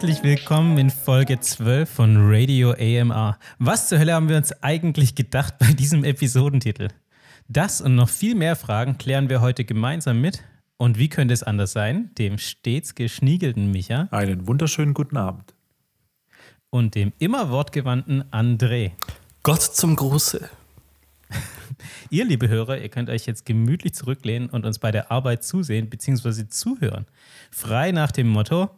Herzlich willkommen in Folge 12 von Radio AMR. Was zur Hölle haben wir uns eigentlich gedacht bei diesem Episodentitel? Das und noch viel mehr Fragen klären wir heute gemeinsam mit. Und wie könnte es anders sein? Dem stets geschniegelten Micha. Einen wunderschönen guten Abend. Und dem immer wortgewandten André. Gott zum Gruße. Ihr, liebe Hörer, ihr könnt euch jetzt gemütlich zurücklehnen und uns bei der Arbeit zusehen bzw. zuhören. Frei nach dem Motto.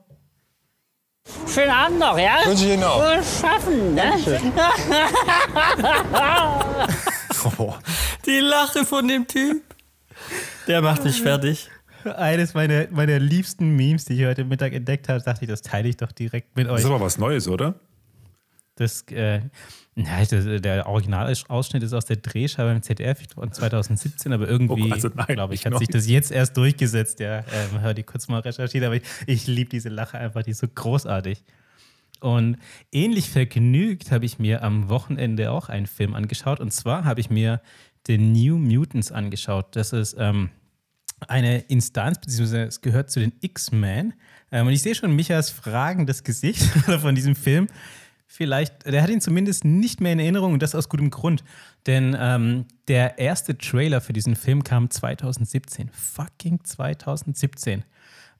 Schönen Abend noch, ja? Wünsche ich Ihnen auch. Wohl schaffen, ne? Oh, die Lache von dem Typ. Der macht dich fertig. Eines meiner, meiner liebsten Memes, die ich heute Mittag entdeckt habe, dachte ich, das teile ich doch direkt mit Das euch. ist aber was Neues, oder? Das, äh, na, das, der Originalausschnitt ist aus der Drehscheibe im ZDF von 2017, aber irgendwie, Oh, also glaube ich, hat sich das jetzt erst durchgesetzt. Ja, ähm, hör die kurz mal recherchiert, aber ich, ich liebe diese Lache einfach, die ist so großartig. Und ähnlich vergnügt habe ich mir am Wochenende auch einen Film angeschaut. Und zwar habe ich mir The New Mutants angeschaut. Das ist ähm, eine Instanz, beziehungsweise es gehört zu den X-Men. Ähm, und ich sehe schon Michas fragendes Gesicht von diesem Film. Vielleicht, der hat ihn zumindest nicht mehr in Erinnerung und das aus gutem Grund. Denn ähm, der erste Trailer für diesen Film kam 2017. Fucking 2017.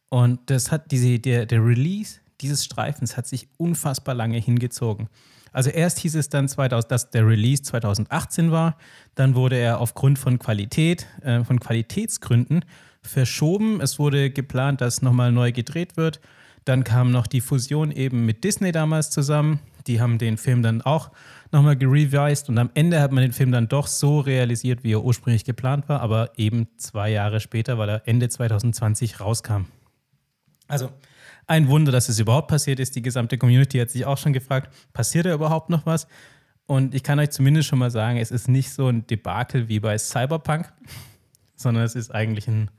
Und das hat diese, der, der Release dieses Streifens hat sich unfassbar lange hingezogen. Also erst hieß es dann, 2000, dass der Release 2018 war, dann wurde er aufgrund von Qualität, äh, von Qualitätsgründen verschoben. Es wurde geplant, dass nochmal neu gedreht wird. Dann kam noch die Fusion eben mit Disney damals zusammen. Die haben den Film dann auch nochmal gerevised und am Ende hat man den Film dann doch so realisiert, wie er ursprünglich geplant war, aber eben zwei Jahre später, weil er Ende 2020 rauskam. Also ein Wunder, dass es überhaupt passiert ist. Die gesamte Community hat sich auch schon gefragt, passiert da überhaupt noch was? Und ich kann euch zumindest schon mal sagen, es ist nicht so ein Debakel wie bei Cyberpunk, sondern es ist eigentlich ein,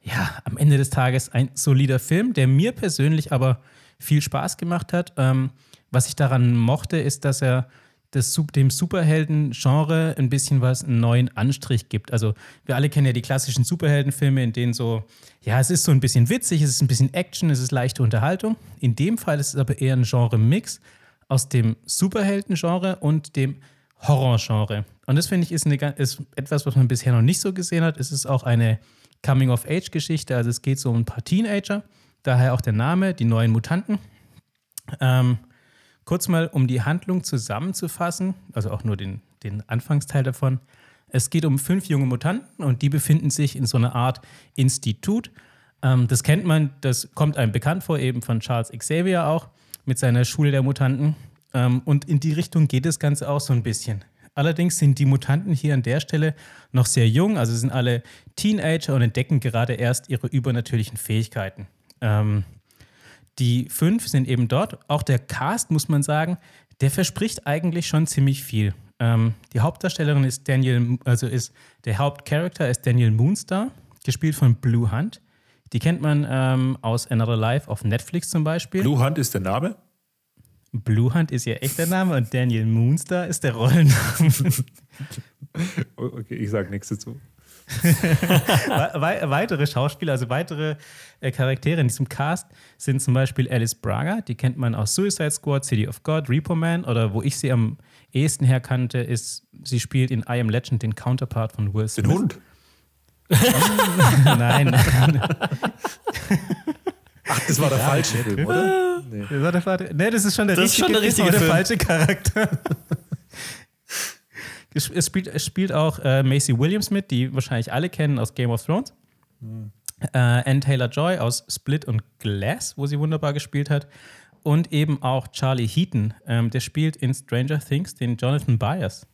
ja, am Ende des Tages ein solider Film, der mir persönlich aber viel Spaß gemacht hat. Ähm, was ich daran mochte, ist, dass er das, dem Superhelden-Genre ein bisschen was, einen neuen Anstrich gibt. Also wir alle kennen ja die klassischen Superheldenfilme, in denen so, ja, es ist so ein bisschen witzig, es ist ein bisschen Action, es ist leichte Unterhaltung. In dem Fall ist es aber eher ein Genre-Mix aus dem Superhelden-Genre und dem Horror-Genre. Und das finde ich ist, eine, ist etwas, was man bisher noch nicht so gesehen hat. Es ist auch eine Coming-of-Age-Geschichte, also es geht so um ein paar Teenager, daher auch der Name, die neuen Mutanten. Ähm, kurz mal, um die Handlung zusammenzufassen, also auch nur den, den Anfangsteil davon. Es geht um fünf junge Mutanten und die befinden sich in so einer Art Institut. Ähm, das kennt man, das kommt einem bekannt vor, eben von Charles Xavier auch, mit seiner Schule der Mutanten. Ähm, und in die Richtung geht das Ganze auch so ein bisschen. Allerdings sind die Mutanten hier an der Stelle noch sehr jung, also sind alle Teenager und entdecken gerade erst ihre übernatürlichen Fähigkeiten. Ähm, die fünf sind eben dort. Auch der Cast, muss man sagen, der verspricht eigentlich schon ziemlich viel. Ähm, die Hauptdarstellerin ist Daniel, also ist der Hauptcharakter ist Daniel Moonstar, gespielt von Blue Hunt. Die kennt man ähm, aus Another Life auf Netflix zum Beispiel. Blue Hunt ist der Name? Blue Hunt ist ihr echter Name und Daniel Moonstar ist der Rollenname. Okay, ich sage nichts dazu. We wei- weitere Schauspieler, also weitere äh, Charaktere in diesem Cast sind zum Beispiel Alice Braga, die kennt man aus Suicide Squad, City of God, Repo Man oder wo ich sie am ehesten herkannte, ist, sie spielt in I Am Legend den Counterpart von Will Smith. Den Hund. Nein, Ach, das war der falsche Film, oder? Nee. das, war der nee, das ist schon der Das ist richtige, schon der richtige ist Film. falsche Charakter. Es, es, spielt, es spielt auch äh, Macy Williams mit, die wahrscheinlich alle kennen aus Game of Thrones. Äh, Anne Taylor Joy aus Split und Glass, wo sie wunderbar gespielt hat. Und eben auch Charlie Heaton, ähm, der spielt in Stranger Things den Jonathan Byers.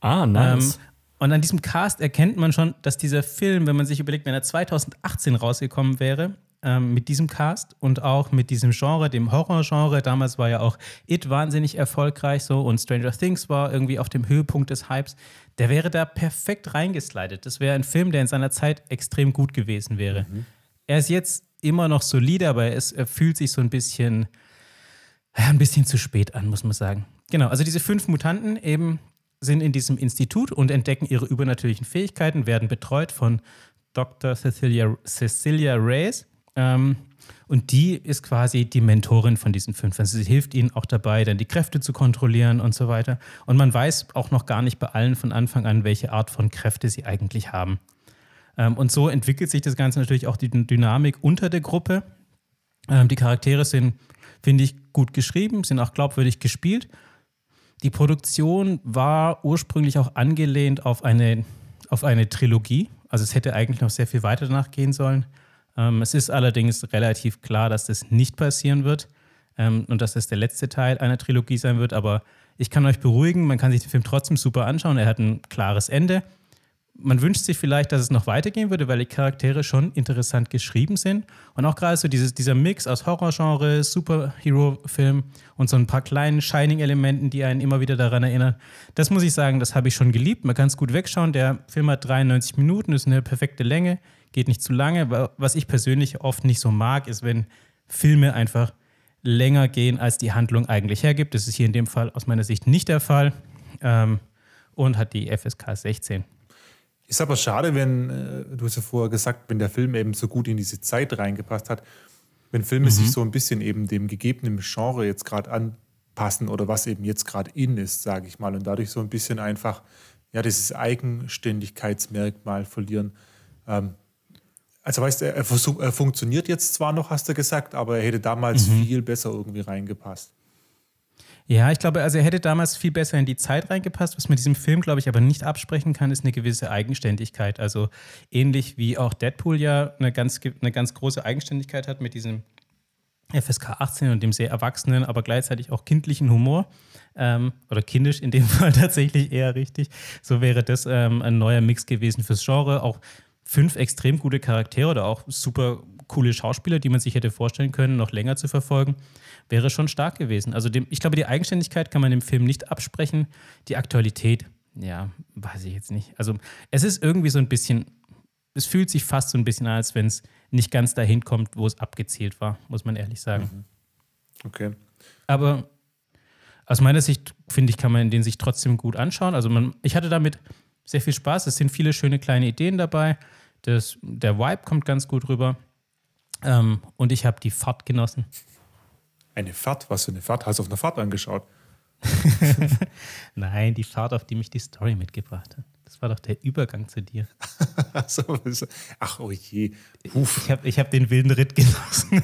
Ah, Ähm, nice. und an diesem Cast erkennt man schon, dass dieser Film, wenn man sich überlegt, wenn er 2018 rausgekommen wäre, ähm, mit diesem Cast und auch mit diesem Genre, dem Horror-Genre, damals war ja auch It wahnsinnig erfolgreich so und Stranger Things war irgendwie auf dem Höhepunkt des Hypes, der wäre da perfekt reingeslidet. Das wäre ein Film, der in seiner Zeit extrem gut gewesen wäre. Er ist jetzt immer noch solide, aber es, er fühlt sich so ein bisschen, ja, ein bisschen zu spät an, muss man sagen. Genau, also diese fünf Mutanten eben sind in diesem Institut und entdecken ihre übernatürlichen Fähigkeiten, werden betreut von Dr. Cecilia, Cecilia Reyes. Ähm, Und die ist quasi die Mentorin von diesen fünf. Also sie hilft ihnen auch dabei, dann die Kräfte zu kontrollieren und so weiter. Und man weiß auch noch gar nicht bei allen von Anfang an, welche Art von Kräfte sie eigentlich haben. Ähm, und so entwickelt sich das Ganze natürlich auch die Dynamik unter der Gruppe. Ähm, die Charaktere sind, finde ich, gut geschrieben, sind auch glaubwürdig gespielt. Die Produktion war ursprünglich auch angelehnt auf eine, auf eine Trilogie. Also es hätte eigentlich noch sehr viel weiter danach gehen sollen. Ähm, es ist allerdings relativ klar, dass das nicht passieren wird ähm, und dass das der letzte Teil einer Trilogie sein wird. Aber ich kann euch beruhigen, man kann sich den Film trotzdem super anschauen. Er hat ein klares Ende man wünscht sich vielleicht, dass es noch weitergehen würde, weil die Charaktere schon interessant geschrieben sind. Und auch gerade so dieses, dieser Mix aus Horrorgenre, Superhero-Film und so ein paar kleinen Shining-Elementen, die einen immer wieder daran erinnern. Das muss ich sagen, das habe ich schon geliebt. Man kann es gut wegschauen. Der Film hat 93 Minuten, ist eine perfekte Länge, geht nicht zu lange. Was ich persönlich oft nicht so mag, ist, wenn Filme einfach länger gehen, als die Handlung eigentlich hergibt. Das ist hier in dem Fall aus meiner Sicht nicht der Fall. Ähm, und hat die FSK 16. Ist aber schade, wenn, äh, du hast ja vorher gesagt, wenn der Film eben so gut in diese Zeit reingepasst hat, wenn Filme mhm. sich so ein bisschen eben dem gegebenen Genre jetzt gerade anpassen oder was eben jetzt gerade in ist, sage ich mal, und dadurch so ein bisschen einfach ja, dieses Eigenständigkeitsmerkmal verlieren. Ähm, also weißt du, er, er, funktioniert jetzt zwar noch, hast du gesagt, aber er hätte damals mhm. viel besser irgendwie reingepasst. Ja, ich glaube, also er hätte damals viel besser in die Zeit reingepasst. Was man diesem Film, glaube ich, aber nicht absprechen kann, ist eine gewisse Eigenständigkeit. Also ähnlich wie auch Deadpool ja eine ganz, eine ganz große Eigenständigkeit hat mit diesem FSK 18 und dem sehr erwachsenen, aber gleichzeitig auch kindlichen Humor. Ähm, oder kindisch in dem Fall tatsächlich eher richtig. So wäre das ähm, ein neuer Mix gewesen fürs Genre. Auch fünf extrem gute Charaktere oder auch super coole Schauspieler, die man sich hätte vorstellen können, noch länger zu verfolgen wäre schon stark gewesen. Also dem, ich glaube, die Eigenständigkeit kann man dem Film nicht absprechen. Die Aktualität, ja, weiß ich jetzt nicht. Also es ist irgendwie so ein bisschen, es fühlt sich fast so ein bisschen an, als wenn es nicht ganz dahin kommt, wo es abgezielt war, muss man ehrlich sagen. Mhm. Okay. Aber aus meiner Sicht, finde ich, kann man den sich trotzdem gut anschauen. Also man, ich hatte damit sehr viel Spaß. Es sind viele schöne kleine Ideen dabei. Das, der Vibe kommt ganz gut rüber. Ähm, und ich habe die Fahrt genossen. Eine Fahrt? Was für eine Fahrt? Hast du auf eine Fahrt angeschaut? Nein, die Fahrt, auf die mich die Story mitgebracht hat. Das war doch der Übergang zu dir. Ach, oh je. Uff. Ich habe ich hab den wilden Ritt genossen.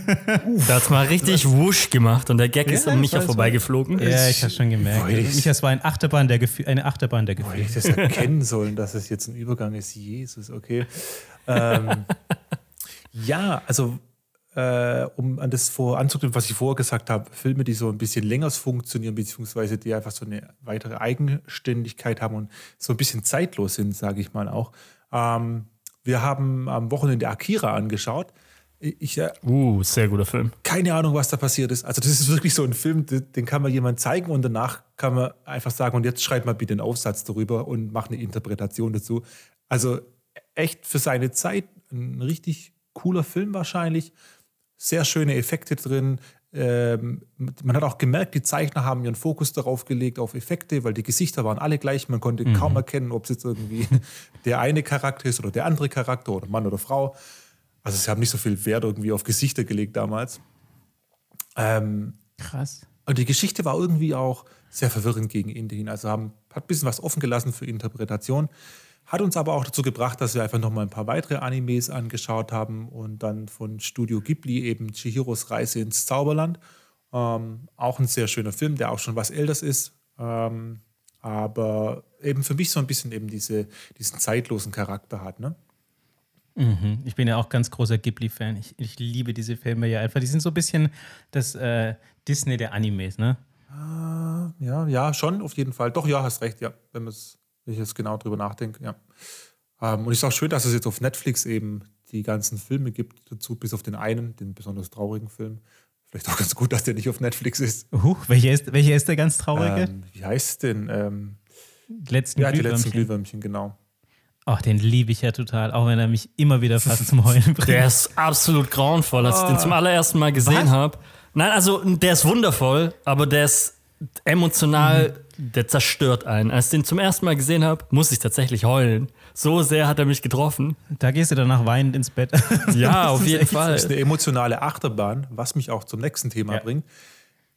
da hat mal richtig Was? wusch gemacht und der Gag ja, ist an Micha vorbeigeflogen. Ja, ich habe schon gemerkt. Micha, es war ein Achterbahn der Gefühl, eine Achterbahn der Gefühle. Hätte ich das erkennen sollen, dass es jetzt ein Übergang ist. Jesus, okay. ähm, ja, also äh, um an das vor anzuknüpfen, was ich vorher gesagt habe, Filme, die so ein bisschen länger funktionieren, beziehungsweise die einfach so eine weitere Eigenständigkeit haben und so ein bisschen zeitlos sind, sage ich mal auch. Ähm, wir haben am Wochenende Akira angeschaut. Ich, äh, uh, sehr guter Film. Keine Ahnung, was da passiert ist. Also, das ist wirklich so ein Film, den kann man jemand zeigen und danach kann man einfach sagen, und jetzt schreibt mal bitte einen Aufsatz darüber und macht eine Interpretation dazu. Also, echt für seine Zeit ein richtig cooler Film wahrscheinlich sehr schöne Effekte drin. Ähm, man hat auch gemerkt, die Zeichner haben ihren Fokus darauf gelegt, auf Effekte, weil die Gesichter waren alle gleich. Man konnte mhm. kaum erkennen, ob es jetzt irgendwie der eine Charakter ist oder der andere Charakter oder Mann oder Frau. Also sie haben nicht so viel Wert irgendwie auf Gesichter gelegt damals. Ähm, Krass. Und die Geschichte war irgendwie auch sehr verwirrend gegen Ende hin. Also haben, hat ein bisschen was offen gelassen für Interpretation. Hat uns aber auch dazu gebracht, dass wir einfach noch mal ein paar weitere Animes angeschaut haben und dann von Studio Ghibli eben Chihiros Reise ins Zauberland. Ähm, auch ein sehr schöner Film, der auch schon was älteres ist. Ähm, aber eben für mich so ein bisschen eben diese, diesen zeitlosen Charakter hat. Ne? Mhm. Ich bin ja auch ganz großer Ghibli-Fan. Ich, ich, liebe diese Filme ja einfach. Die sind so ein bisschen das äh, Disney der Animes, ne? Äh, ja, ja, schon, auf jeden Fall. Doch, ja, hast recht, ja. Wenn man es wenn ich jetzt genau drüber nachdenke, ja. Ähm, und es ist auch schön, dass es jetzt auf Netflix eben die ganzen Filme gibt dazu, bis auf den einen, den besonders traurigen Film. Vielleicht auch ganz gut, dass der nicht auf Netflix ist. Uh, welcher ist, welcher ist der ganz traurige? Ähm, wie heißt denn? Ähm, letzten ja, die letzten Glühwürmchen, genau. Ach, den liebe ich ja total, auch wenn er mich immer wieder fast zum Heulen bringt. Der ist absolut grauenvoll, als ich den zum allerersten Mal gesehen habe. Nein, also der ist wundervoll, aber der ist emotional, mhm. Der zerstört einen. Als ich den zum ersten Mal gesehen habe, muss ich tatsächlich heulen. So sehr hat er mich getroffen. Da gehst du danach weinend ins Bett. Ja, auf jeden echt- Fall. Das ist eine emotionale Achterbahn, was mich auch zum nächsten Thema Ja. bringt.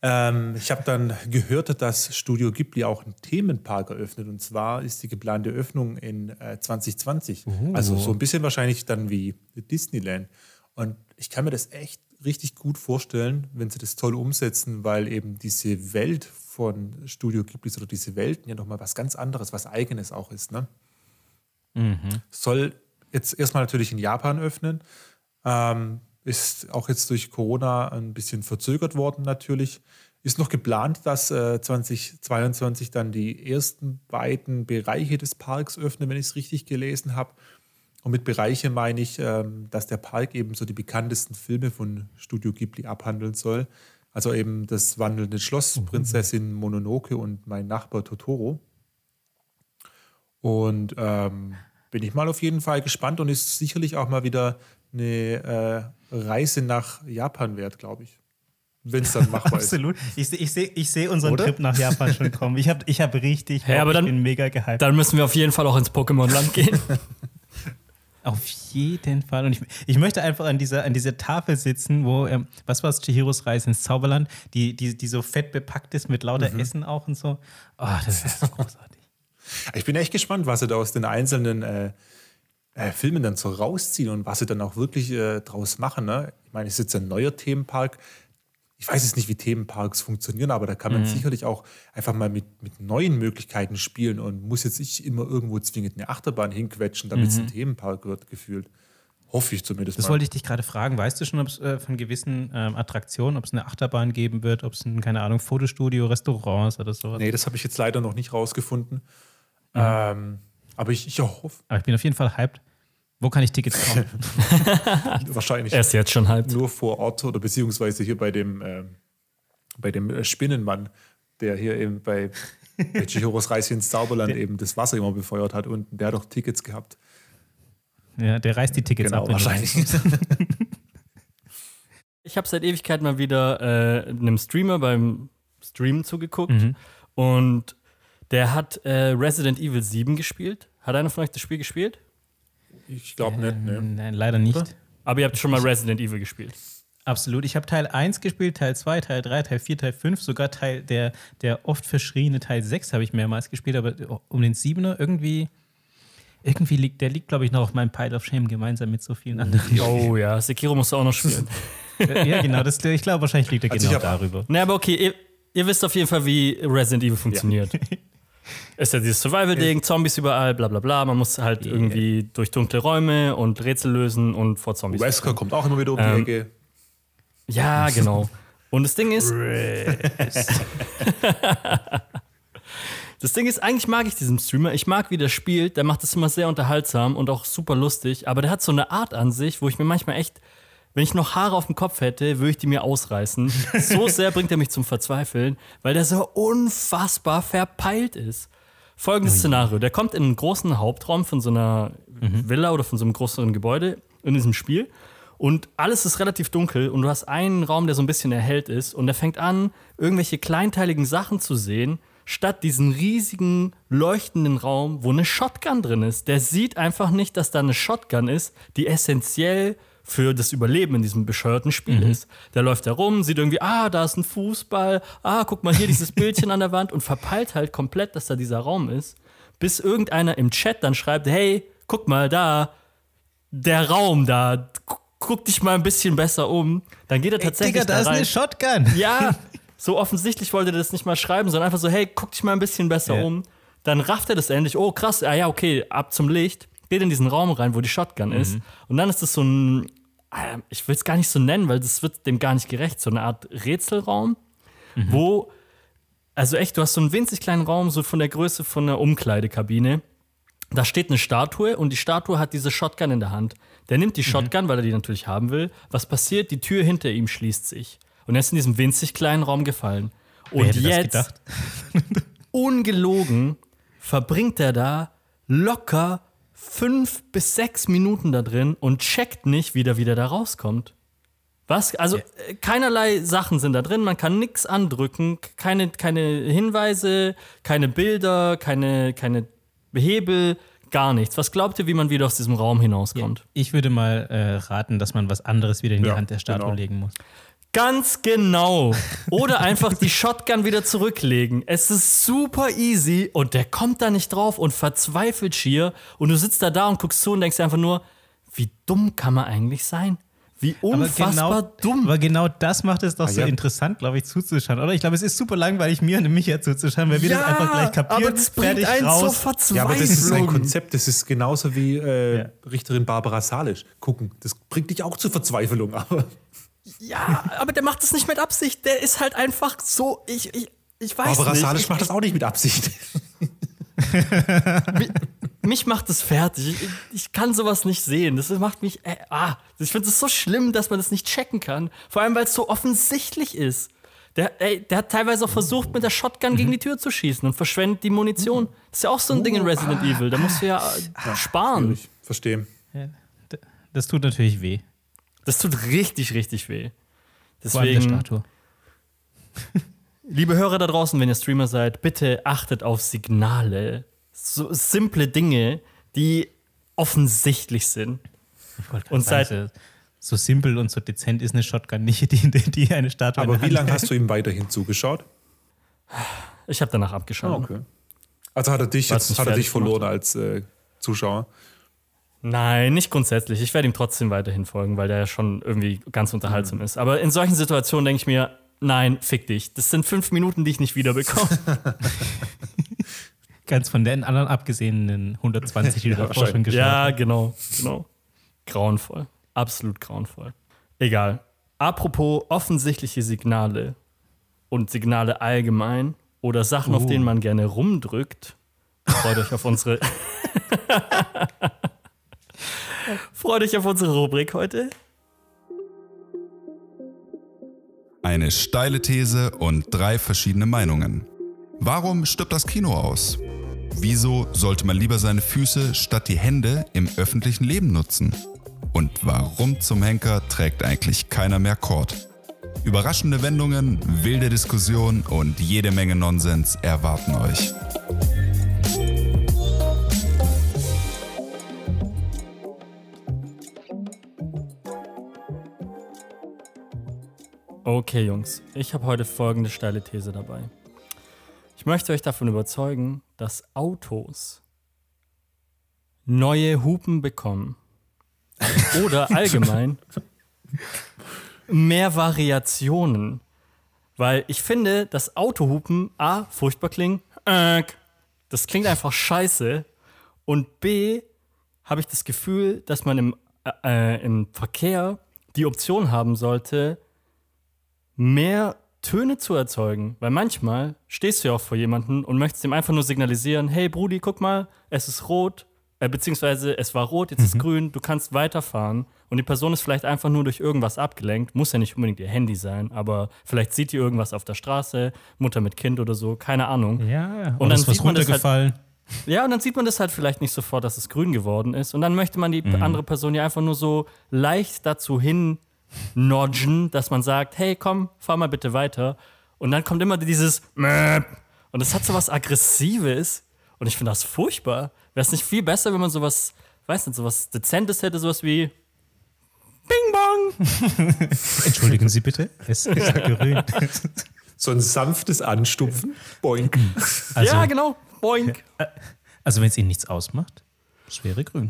Ähm, ich habe dann gehört, dass Studio Ghibli auch einen Themenpark eröffnet. Und zwar ist die geplante Öffnung in äh, 2020. Also so ein bisschen wahrscheinlich dann wie Disneyland. Und ich kann mir das echt richtig gut vorstellen, wenn sie das toll umsetzen, weil eben diese Welt von Studio Ghibli oder diese Welten ja nochmal was ganz anderes, was eigenes auch ist. Ne? Soll jetzt erstmal natürlich in Japan öffnen. Ähm, ist auch jetzt durch Corona ein bisschen verzögert worden natürlich. Ist noch geplant, dass äh, 2022 dann die ersten beiden Bereiche des Parks öffnen, wenn ich es richtig gelesen habe. Und mit Bereiche meine ich, ähm, dass der Park eben so die bekanntesten Filme von Studio Ghibli abhandeln soll. Also eben das wandelnde Schloss, Prinzessin Mononoke und mein Nachbar Totoro. Und ähm, bin ich mal auf jeden Fall gespannt und ist sicherlich auch mal wieder eine äh, Reise nach Japan wert, glaube ich. Wenn es dann machbar ist. Absolut. Ich sehe ich seh, ich seh unseren Oder? Trip nach Japan schon kommen. Ich habe ich hab richtig. Hä, Bock, aber dann- ich bin mega gehypt. Dann müssen wir auf jeden Fall auch ins Pokémon-Land gehen. Auf jeden Fall. Und ich, ich möchte einfach an dieser, an dieser Tafel sitzen, wo, ähm, was war es, Chihiros Reise ins Zauberland, die, die, die so fett bepackt ist mit lauter Essen auch und so. Oh, das ist großartig. Ich bin echt gespannt, was sie da aus den einzelnen äh, äh, Filmen dann so rausziehen und was sie dann auch wirklich äh, draus machen. Ne? Ich meine, es ist jetzt ein neuer Themenpark. Ich weiß jetzt nicht, wie Themenparks funktionieren, aber da kann man sicherlich auch einfach mal mit, mit neuen Möglichkeiten spielen und muss jetzt nicht immer irgendwo zwingend eine Achterbahn hinquetschen, damit es ein Themenpark wird, gefühlt. Hoffe ich zumindest Das mal. wollte ich dich gerade fragen. Weißt du schon, ob es äh, von gewissen ähm, Attraktionen, ob es eine Achterbahn geben wird, ob es ein, keine Ahnung, Fotostudio, Restaurants oder sowas? Nee, das habe ich jetzt leider noch nicht rausgefunden. Ähm, aber ich, ich hoffe Aber ich bin auf jeden Fall hyped. Wo kann ich Tickets kaufen? wahrscheinlich er ist jetzt schon halb. nur vor Ort oder beziehungsweise hier bei dem, ähm, bei dem äh, Spinnenmann, der hier eben bei, bei Chihiros Reise ins Zauberland eben das Wasser immer befeuert hat und der hat doch Tickets gehabt. ja, der reißt die Tickets Genau, ab. wahrscheinlich. Ich habe seit Ewigkeit mal wieder äh, einem Streamer beim Streamen zugeguckt und der hat äh, Resident Evil 7 gespielt. Hat einer von euch das Spiel gespielt? Ich glaube nicht, ne? Nein, leider nicht. Aber ihr habt schon mal Resident Evil gespielt. Absolut. Ich habe Teil 1 gespielt, Teil 2, Teil 3, Teil 4, Teil 5, sogar Teil der, der oft verschriene Teil 6 habe ich mehrmals gespielt, aber um den 7er irgendwie, irgendwie liegt, der liegt, glaube ich, noch auf meinem Pile of Shame gemeinsam mit so vielen anderen. Oh ja, Sekiro musst du auch noch spielen. ja, genau, das, ich glaube, wahrscheinlich liegt er Also genau darüber. ne, aber okay, ihr, ihr wisst auf jeden Fall, wie Resident Evil funktioniert. Ist ja dieses Survival-Ding, Zombies überall, bla bla bla. Man muss halt irgendwie durch dunkle Räume und Rätsel lösen und vor Zombies. Wesker kommt auch immer wieder um die Ähm, Ecke. Ja, genau. Und das Ding ist. das Ding ist, eigentlich mag ich diesen Streamer. Ich mag, wie der spielt. Der macht das immer sehr unterhaltsam und auch super lustig. Aber der hat so eine Art an sich, wo ich mir manchmal echt, wenn ich noch Haare auf dem Kopf hätte, würde ich die mir ausreißen. So sehr bringt er mich zum Verzweifeln, weil der so unfassbar verpeilt ist. Folgendes Szenario: Der kommt in einen großen Hauptraum von so einer Villa oder von so einem größeren Gebäude in diesem Spiel. Und alles ist relativ dunkel und du hast einen Raum, der so ein bisschen erhellt ist und er fängt an, irgendwelche kleinteiligen Sachen zu sehen, statt diesen riesigen leuchtenden Raum, wo eine Shotgun drin ist. Der sieht einfach nicht, dass da eine Shotgun ist, die essentiell für das Überleben in diesem bescheuerten Spiel ist. Der läuft da rum, sieht irgendwie, ah, da ist ein Fußball, ah, guck mal hier dieses Bildchen an der Wand und verpeilt halt komplett, dass da dieser Raum ist, bis irgendeiner im Chat dann schreibt, hey, guck mal da, der Raum da, gu- guck dich mal ein bisschen besser um. Dann geht er tatsächlich Digga, da ist rein. eine Shotgun. Ja, so offensichtlich wollte er das nicht mal schreiben, sondern einfach so, hey, guck dich mal ein bisschen besser Ja. um. Dann rafft er das endlich, oh krass, ah ja, okay, ab zum Licht, geht in diesen Raum rein, wo die Shotgun ist. Und dann ist das so ein, äh, ich will es gar nicht so nennen, weil das wird dem gar nicht gerecht, so eine Art Rätselraum, wo, also echt, du hast so einen winzig kleinen Raum, so von der Größe von einer Umkleidekabine. Da steht eine Statue und die Statue hat diese Shotgun in der Hand. Der nimmt die Shotgun, weil er die natürlich haben will. Was passiert? Die Tür hinter ihm schließt sich. Und er ist in diesem winzig kleinen Raum gefallen. Und jetzt, ungelogen, verbringt er da locker fünf bis sechs Minuten da drin und checkt nicht, wie der wieder da rauskommt. Was? Also äh, keinerlei Sachen sind da drin, man kann nichts andrücken, keine, keine Hinweise, keine Bilder, keine, keine Hebel, gar nichts. Was glaubt ihr, wie man wieder aus diesem Raum hinauskommt? Ich würde mal äh, raten, dass man was anderes wieder in die Ja, Hand der Statue genau. legen muss. Ganz genau. Oder einfach die Shotgun wieder zurücklegen. Es ist super easy und der kommt da nicht drauf und verzweifelt schier. Und du sitzt da da und guckst zu und denkst dir einfach nur, wie dumm kann man eigentlich sein? Wie unfassbar dumm. aber genau das macht es doch so ja. interessant, glaube ich, zuzuschauen. Oder ich glaube, es ist super langweilig, mir und Micha zuzuschauen, weil wir das einfach gleich kapieren, aber das bringt fertig einen raus. zur Verzweiflung. Ja, aber das ist ein Konzept, das ist genauso wie äh, Ja. Richterin Barbara Salisch. Gucken, das bringt dich auch zur Verzweiflung, aber Ja, aber der macht das nicht mit Absicht. Der ist halt einfach so, ich, ich, ich weiß Barbara nicht. Salisch Ich, macht das auch nicht mit Absicht. mich macht das fertig. Ich, ich kann sowas nicht sehen. Das macht mich. Äh, ah, ich finde es so schlimm, dass man das nicht checken kann. Vor allem, weil es so offensichtlich ist. Der, ey, der hat teilweise auch versucht, mit der Shotgun gegen die Tür zu schießen und verschwendet die Munition. Das ist ja auch so ein Ding in Resident Evil. Da musst du ja äh, sparen. Ich verstehe. Das tut natürlich weh. Das tut richtig, richtig weh. Vor allem der Deswegen, Statue. liebe Hörer da draußen, wenn ihr Streamer seid, bitte achtet auf Signale. So simple Dinge, die offensichtlich sind. Und sagen, so, so simpel und so dezent ist eine Shotgun nicht, die, die, eine Statue Aber wie lange hast du ihm weiterhin zugeschaut? Ich habe danach abgeschaut. Also hat er dich, jetzt, hat er dich verloren als äh, Zuschauer. Nein, nicht grundsätzlich. Ich werde ihm trotzdem weiterhin folgen, weil der ja schon irgendwie ganz unterhaltsam ist. Aber in solchen Situationen denke ich mir, nein, fick dich. Das sind fünf Minuten, die ich nicht wiederbekomme. Ganz von den anderen abgesehenen 120, die du davor schon wahrscheinlich. geschaut ja, hast. genau, genau. Grauenvoll. Absolut grauenvoll. Egal. Apropos offensichtliche Signale und Signale allgemein oder Sachen, auf Oh. denen man gerne rumdrückt, freut euch auf unsere. freut euch auf unsere Rubrik heute. Eine steile These und drei verschiedene Meinungen. Warum stirbt das Kino aus? Wieso sollte man lieber seine Füße statt die Hände im öffentlichen Leben nutzen? Und warum zum Henker trägt eigentlich keiner mehr Kord? Überraschende Wendungen, wilde Diskussionen und jede Menge Nonsens erwarten euch. Okay, Jungs, ich habe heute folgende steile These dabei. Ich möchte euch davon überzeugen, dass Autos neue Hupen bekommen. Oder allgemein mehr Variationen. Weil ich finde, dass Autohupen A, furchtbar klingen. Äh, das klingt einfach scheiße. Und B, habe ich das Gefühl, dass man im, äh, im Verkehr die Option haben sollte, mehr Töne zu erzeugen. Weil manchmal stehst du ja auch vor jemandem und möchtest ihm einfach nur signalisieren, hey Brudi, guck mal, es ist rot, äh, beziehungsweise es war rot, jetzt ist grün, du kannst weiterfahren. Und die Person ist vielleicht einfach nur durch irgendwas abgelenkt. Muss ja nicht unbedingt ihr Handy sein, aber vielleicht sieht die irgendwas auf der Straße, Mutter mit Kind oder so, keine Ahnung. Ja, Und und dann ist was sieht man das halt- runtergefallen. Ja, und dann sieht man das halt vielleicht nicht sofort, dass es grün geworden ist. Und dann möchte man die andere Person ja einfach nur so leicht dazu hin nodgen, dass man sagt, hey, komm, fahr mal bitte weiter. Und dann kommt immer dieses Mäp. und das hat so was Aggressives. Und ich finde das furchtbar. Wäre es nicht viel besser, wenn man sowas, weiß nicht, sowas Dezentes hätte, sowas wie Bing Bong. Entschuldigen Sie bitte, es ist grün. So ein sanftes Anstupfen. Boink. Also, ja, genau. Boink. also wenn es Ihnen nichts ausmacht, es wäre grün.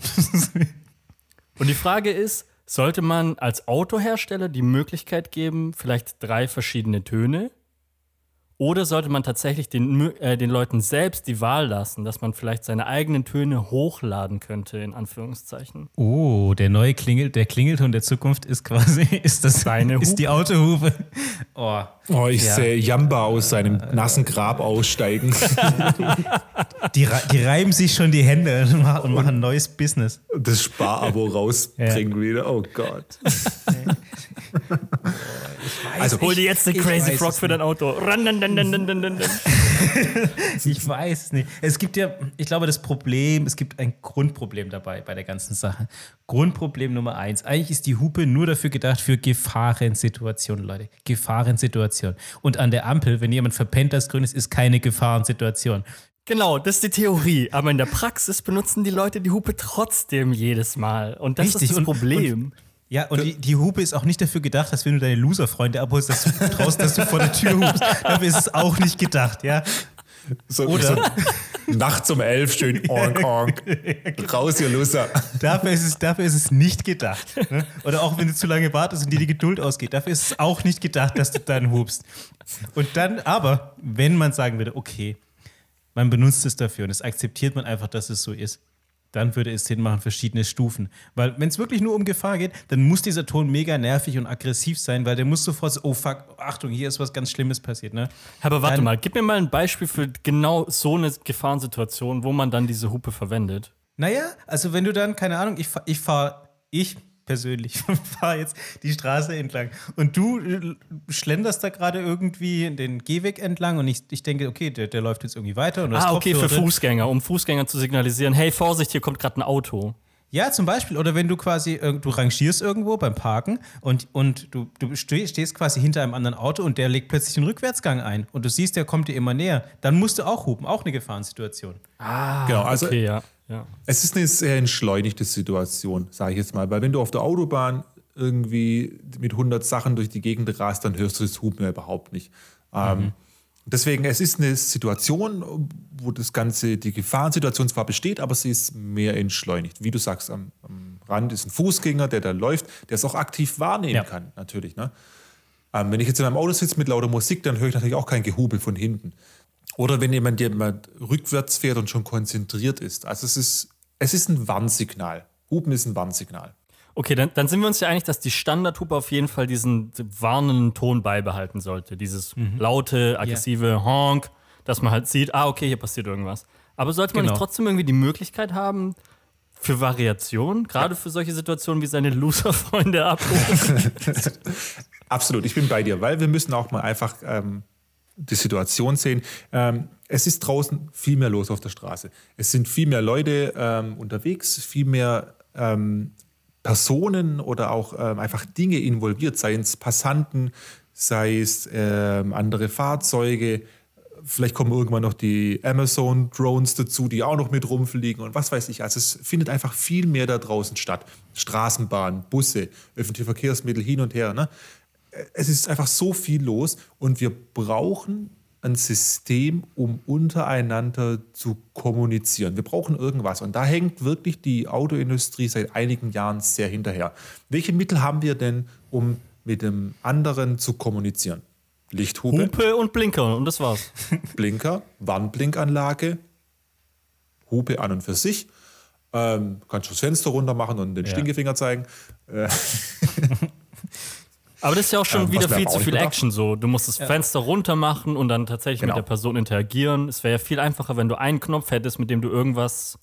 Und die Frage ist, sollte man als Autohersteller die Möglichkeit geben, vielleicht drei verschiedene Töne? Oder sollte man tatsächlich den, äh, den Leuten selbst die Wahl lassen, dass man vielleicht seine eigenen Töne hochladen könnte, in Anführungszeichen? Oh, der neue Klingel, der Klingelton der Zukunft ist quasi, ist das Deine ist die Autohupe. Oh, Oh, ich Ja. sehe Jamba aus seinem nassen Grab aussteigen. die, die reiben sich schon die Hände und machen, und machen ein neues Business. das Sparabo rausbringen wieder. Oh Gott. also, Hol dir jetzt den Crazy weiß Frog für dein Auto. Ran, dan, dan, dan, dan, dan, dan. Ich weiß es nicht. Es gibt ja, ich glaube, das Problem, es gibt ein Grundproblem dabei bei der ganzen Sache. Grundproblem Nummer eins. Eigentlich ist die Hupe nur dafür gedacht für Gefahrensituationen, Leute. Gefahrensituationen. Und an der Ampel, wenn jemand verpennt, dass grün ist, ist keine Gefahrensituation. Genau, das ist die Theorie. Aber in der Praxis benutzen die Leute die Hupe trotzdem jedes Mal. Und das Richtig, ist das und- Problem. Ja, und die, die Hupe ist auch nicht dafür gedacht, dass wenn du deine Loser-Freunde abholst, dass du traust, dass du vor der Tür hupst. Dafür ist es auch nicht gedacht, ja. So, Oder- so nachts um elf schön onk, onk. Raus, ihr Loser. Dafür ist es, dafür ist es nicht gedacht. Ne? Oder auch wenn du zu lange wartest und dir die Geduld ausgeht, dafür ist es auch nicht gedacht, dass du dann hupst. Und dann, aber, wenn man sagen würde, okay, man benutzt es dafür und es akzeptiert man einfach, dass es so ist, dann würde es Sinn machen, verschiedene Stufen. Weil, wenn es wirklich nur um Gefahr geht, dann muss dieser Ton mega nervig und aggressiv sein, weil der muss sofort so, oh fuck, Achtung, hier ist was ganz Schlimmes passiert. Ne? Aber warte Dann- mal, gib mir mal ein Beispiel für genau so eine Gefahrensituation, wo man dann diese Hupe verwendet. Naja, also wenn du dann, keine Ahnung, ich fahre, ich, fahr, ich persönlich fahre jetzt die Straße entlang und du äh, schlenderst da gerade irgendwie den Gehweg entlang und ich, ich denke, okay, der, der läuft jetzt irgendwie weiter. Und Ah, okay, für. Fußgänger, um Fußgänger zu signalisieren, hey, Vorsicht, hier kommt gerade ein Auto. Ja, zum Beispiel. Oder wenn du quasi, du rangierst irgendwo beim Parken und, und du, du ste- stehst quasi hinter einem anderen Auto und der legt plötzlich den Rückwärtsgang ein und du siehst, der kommt dir immer näher. Dann musst du auch hupen, auch eine Gefahrensituation. Genau, also Okay, ja. Ja. es ist eine sehr entschleunigte Situation, sage ich jetzt mal. Weil wenn du auf der Autobahn irgendwie mit 100 Sachen durch die Gegend rast, dann hörst du das Hupen ja überhaupt nicht. Ähm, deswegen, es ist eine Situation, wo das Ganze, die Gefahrensituation zwar besteht, aber sie ist mehr entschleunigt. Wie du sagst, am, am Rand ist ein Fußgänger, der da läuft, der es auch aktiv wahrnehmen Ja. kann, natürlich. Ne? Ähm, wenn ich jetzt in einem Auto sitze mit lauter Musik, dann höre ich natürlich auch kein Gehubel von hinten. Oder wenn jemand, jemand rückwärts fährt und schon konzentriert ist. Also es ist, es ist ein Warnsignal. Hupen ist ein Warnsignal. Okay, dann, dann sind wir uns ja einig, dass die Standardhupe auf jeden Fall diesen warnenden Ton beibehalten sollte. Dieses Mhm. laute, aggressive Honk, dass man halt sieht, ah, okay, hier passiert irgendwas. Aber sollte man Genau. nicht trotzdem irgendwie die Möglichkeit haben, für Variation, gerade für solche Situationen wie seine Loser-Freunde abrufen? Absolut, ich bin bei dir, weil wir müssen auch mal einfach ähm, die Situation sehen. Ähm, es ist draußen viel mehr los auf der Straße. Es sind viel mehr Leute ähm, unterwegs, viel mehr ähm, Personen oder auch ähm, einfach Dinge involviert, seien es Passanten, sei es ähm, andere Fahrzeuge. Vielleicht kommen irgendwann noch die Amazon-Drones dazu, die auch noch mit rumfliegen und was weiß ich. Also es findet einfach viel mehr da draußen statt. Straßenbahn, Busse, öffentliche Verkehrsmittel hin und her. Ne? Es ist einfach so viel los und wir brauchen ein System, um untereinander zu kommunizieren. Wir brauchen irgendwas. Und da hängt wirklich die Autoindustrie seit einigen Jahren sehr hinterher. Welche Mittel haben wir denn, um mit dem anderen zu kommunizieren? Lichthupe, Hupe und Blinker und das war's. Blinker, Warnblinkanlage, Hupe an und für sich. Ähm, kannst du das Fenster runter machen und den Stinkefinger zeigen. Aber das ist ja auch schon Ähm, wieder viel zu viel bedacht- Action so. Du musst das Fenster runter machen und dann tatsächlich Genau. mit der Person interagieren. Es wäre ja viel einfacher, wenn du einen Knopf hättest, mit dem du irgendwas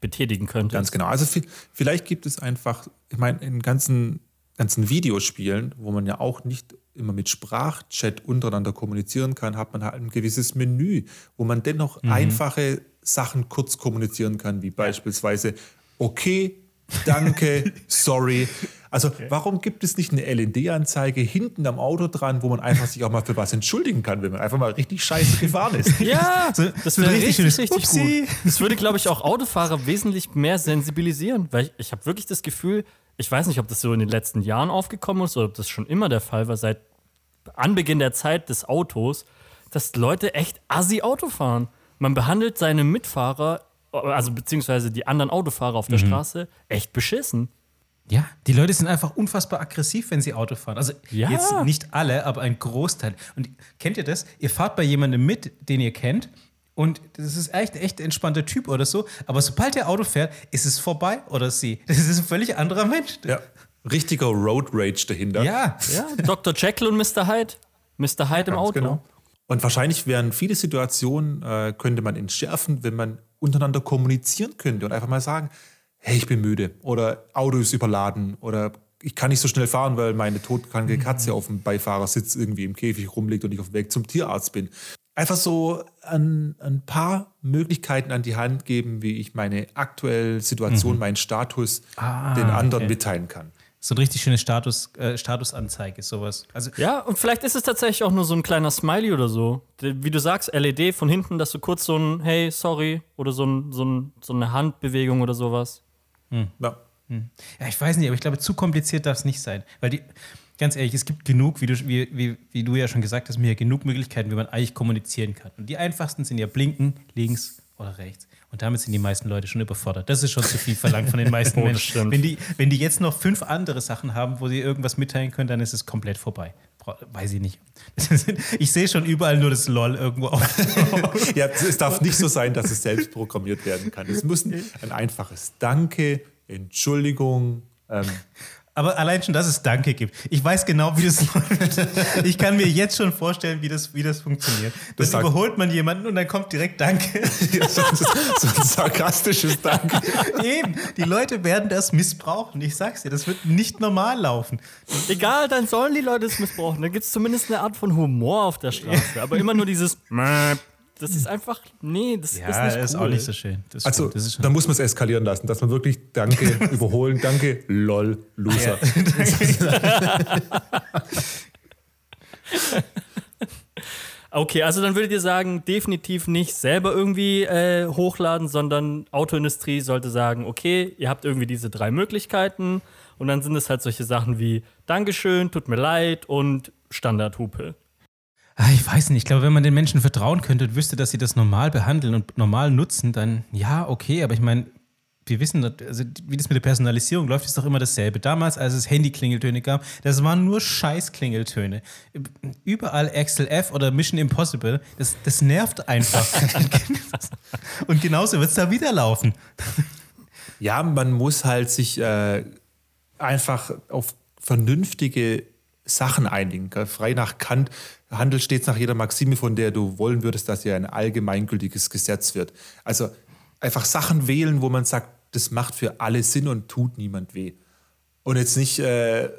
betätigen könntest. Ganz genau. Also vi- vielleicht gibt es einfach, ich meine, in ganzen, ganzen Videospielen, wo man ja auch nicht immer mit Sprachchat untereinander kommunizieren kann, hat man halt ein gewisses Menü, wo man dennoch einfache Sachen kurz kommunizieren kann, wie beispielsweise okay, danke, sorry. Also warum gibt es nicht eine LND-Anzeige hinten am Auto dran, wo man einfach sich auch mal für was entschuldigen kann, wenn man einfach mal richtig scheiße gefahren ist? Ja, So- das wäre richtig richtig, richtig, gut. Das würde, glaube ich, auch Autofahrer wesentlich mehr sensibilisieren, weil ich, ich habe wirklich das Gefühl, ich weiß nicht, ob das so in den letzten Jahren aufgekommen ist oder ob das schon immer der Fall war, seit Anbeginn der Zeit des Autos, dass Leute echt assi Auto fahren. Man behandelt seine Mitfahrer, also beziehungsweise die anderen Autofahrer auf der Straße, echt beschissen. Ja, die Leute sind einfach unfassbar aggressiv, wenn sie Auto fahren. Also Ja. jetzt nicht alle, aber ein Großteil. Und kennt ihr das? Ihr fahrt bei jemandem mit, den ihr kennt. Und das ist echt echt entspannter Typ oder so. Aber sobald der Auto fährt, ist es vorbei oder sie. Das ist ein völlig anderer Mensch. Ja. Richtiger Road Rage dahinter. Ja. Ja, Dr. Jekyll und Mr. Hyde. Mr. Hyde im Auto. genau. Und wahrscheinlich wären viele Situationen, äh, könnte man entschärfen, wenn man untereinander kommunizieren könnte und einfach mal sagen, hey, ich bin müde oder Auto ist überladen oder ich kann nicht so schnell fahren, weil meine todkranke Katze auf dem Beifahrersitz irgendwie im Käfig rumliegt und ich auf dem Weg zum Tierarzt bin. Einfach so ein, ein paar Möglichkeiten an die Hand geben, wie ich meine aktuelle Situation, meinen Status den anderen okay. mitteilen kann. So ein richtig schönes Status, äh, Statusanzeige, sowas. Also, Ja, und vielleicht ist es tatsächlich auch nur so ein kleiner Smiley oder so. Wie du sagst, LED von hinten, dass du kurz so ein Hey, sorry oder so, ein, so, ein, so eine Handbewegung oder sowas. Ja. ja, ich weiß nicht, aber ich glaube, zu kompliziert darf es nicht sein. Weil die, ganz ehrlich, es gibt genug, wie du, wie, wie, wie du ja schon gesagt hast, mir ja genug Möglichkeiten, wie man eigentlich kommunizieren kann. Und die einfachsten sind ja blinken, links oder rechts. Und damit sind die meisten Leute schon überfordert. Das ist schon zu viel verlangt von den meisten Oh, Menschen. Wenn die, wenn die jetzt noch fünf andere Sachen haben, wo sie irgendwas mitteilen können, dann ist es komplett vorbei. Weiß ich nicht. Ich sehe schon überall nur das LOL irgendwo auf. Ja, es darf nicht so sein, dass es selbst programmiert werden kann. Es muss ein, ein einfaches Danke, Entschuldigung. Ähm, Aber allein schon, dass es Danke gibt. Ich weiß genau, wie das läuft. Ich kann mir jetzt schon vorstellen, wie das, wie das funktioniert. Dann Das überholt man jemanden und dann kommt direkt Danke. ja, so, so, so ein sarkastisches Danke. Eben, die Leute werden das missbrauchen. Ich sag's dir, das wird nicht normal laufen. Egal, dann sollen die Leute es missbrauchen. Da gibt es zumindest eine Art von Humor auf der Straße. Aber immer nur dieses. Das ist einfach, nee, das ist nicht ist cool. auch nicht so schön. Das Also, ist da muss man es eskalieren lassen, dass man wirklich Danke überholen, Danke, lol, Loser. Okay, also dann würdet ihr sagen, definitiv nicht selber irgendwie äh, hochladen, sondern Autoindustrie sollte sagen, okay, ihr habt irgendwie diese drei Möglichkeiten und dann sind es halt solche Sachen wie Dankeschön, tut mir leid und Standardhupe. Ah, Ich weiß nicht, ich glaube, wenn man den Menschen vertrauen könnte und wüsste, dass sie das normal behandeln und normal nutzen, dann ja, okay, aber ich meine, wir wissen, also wie das mit der Personalisierung läuft, ist doch immer dasselbe. Damals, als es Handy-Klingeltöne gab, das waren nur Scheiß-Klingeltöne. Überall Excel F oder Mission Impossible, das, das nervt einfach. und genauso wird es da wieder laufen. Ja, man muss halt sich äh, einfach auf vernünftige Sachen einigen. Frei nach Kant handelt stets nach jeder Maxime, von der du wollen würdest, dass sie ein allgemeingültiges Gesetz wird. Also einfach Sachen wählen, wo man sagt, das macht für alle Sinn und tut niemand weh. Und jetzt nicht äh,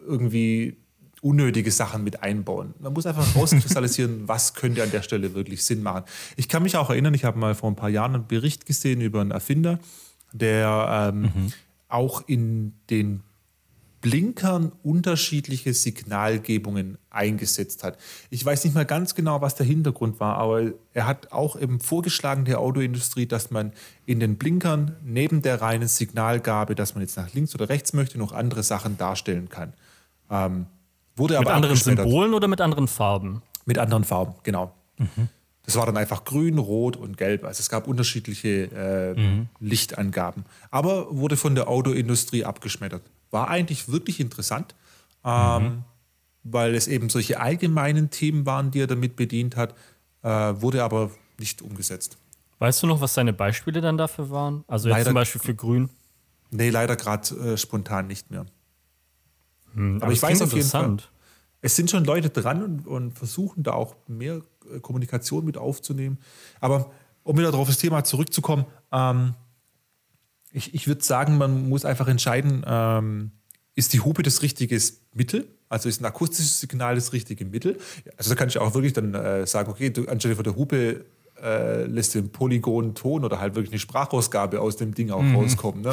irgendwie unnötige Sachen mit einbauen. Man muss einfach rauskristallisieren, was könnte an der Stelle wirklich Sinn machen. Ich kann mich auch erinnern, ich habe mal vor ein paar Jahren einen Bericht gesehen über einen Erfinder, der ähm, auch in den Blinkern unterschiedliche Signalgebungen eingesetzt hat. Ich weiß nicht mal ganz genau, was der Hintergrund war, aber er hat auch eben vorgeschlagen der Autoindustrie, dass man in den Blinkern neben der reinen Signalgabe, dass man jetzt nach links oder rechts möchte, noch andere Sachen darstellen kann. Ähm, wurde Mit aber anderen. Symbolen oder mit anderen Farben? Mit anderen Farben, genau. Das war dann einfach grün, rot und gelb. Also es gab unterschiedliche äh, Lichtangaben. Aber wurde von der Autoindustrie abgeschmettert. War eigentlich wirklich interessant, ähm, weil es eben solche allgemeinen Themen waren, die er damit bedient hat, äh, wurde aber nicht umgesetzt. Weißt du noch, was seine Beispiele dann dafür waren? Also jetzt Leider- zum Beispiel für Grün. Nee, leider gerade äh, spontan nicht mehr. Hm, Aber ich das weiß auf jeden Fall, interessant. Es sind schon Leute dran und, und versuchen da auch mehr äh, Kommunikation mit aufzunehmen. Aber um wieder darauf das Thema zurückzukommen, ähm, ich, ich würde sagen, man muss einfach entscheiden, ähm, ist die Hupe das richtige Mittel? Also ist ein akustisches Signal das richtige Mittel? Also da kann ich auch wirklich dann äh, sagen, okay, du, anstelle von der Hupe äh, lässt du einen polygonen Ton oder halt wirklich eine Sprachausgabe aus dem Ding auch rauskommen. Ne?